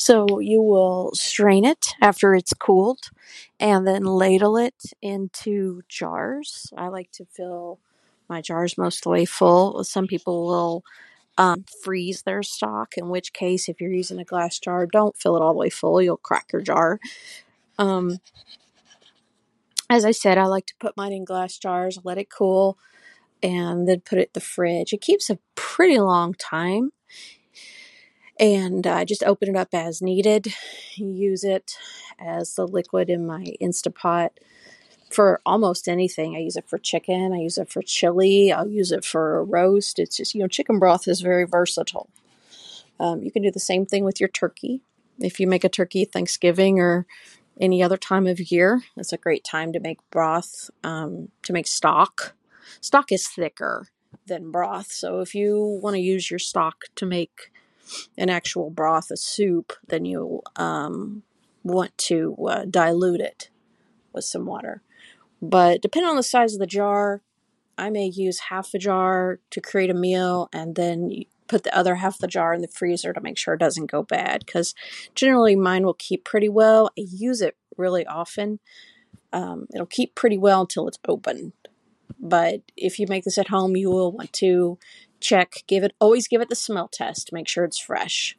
So you will strain it after it's cooled and then ladle it into jars. I like to fill my jars most of the way full. Some people will um, freeze their stock, in which case, if you're using a glass jar, don't fill it all the way full. You'll crack your jar. Um, as I said, I like to put mine in glass jars, let it cool, and then put it in the fridge. It keeps a pretty long time and I just open it up as needed. Use it as the liquid in my Instapot for almost anything. I use it for chicken, I use it for chili, I'll use it for a roast. It's just, you know, chicken broth is very versatile. Um, you can do the same thing with your turkey. If you make a turkey Thanksgiving or any other time of year, it's a great time to make broth, um, to make stock. Stock is thicker than broth, so if you want to use your stock to make an actual broth, a soup, then you um, want to uh, dilute it with some water. But depending on the size of the jar, I may use half a jar to create a meal and then put the other half of the jar in the freezer to make sure it doesn't go bad. Because generally mine will keep pretty well. I use it really often. Um, it'll keep pretty well until it's open. But if you make this at home, you will want to check, give it, always give it the smell test, make sure it's fresh.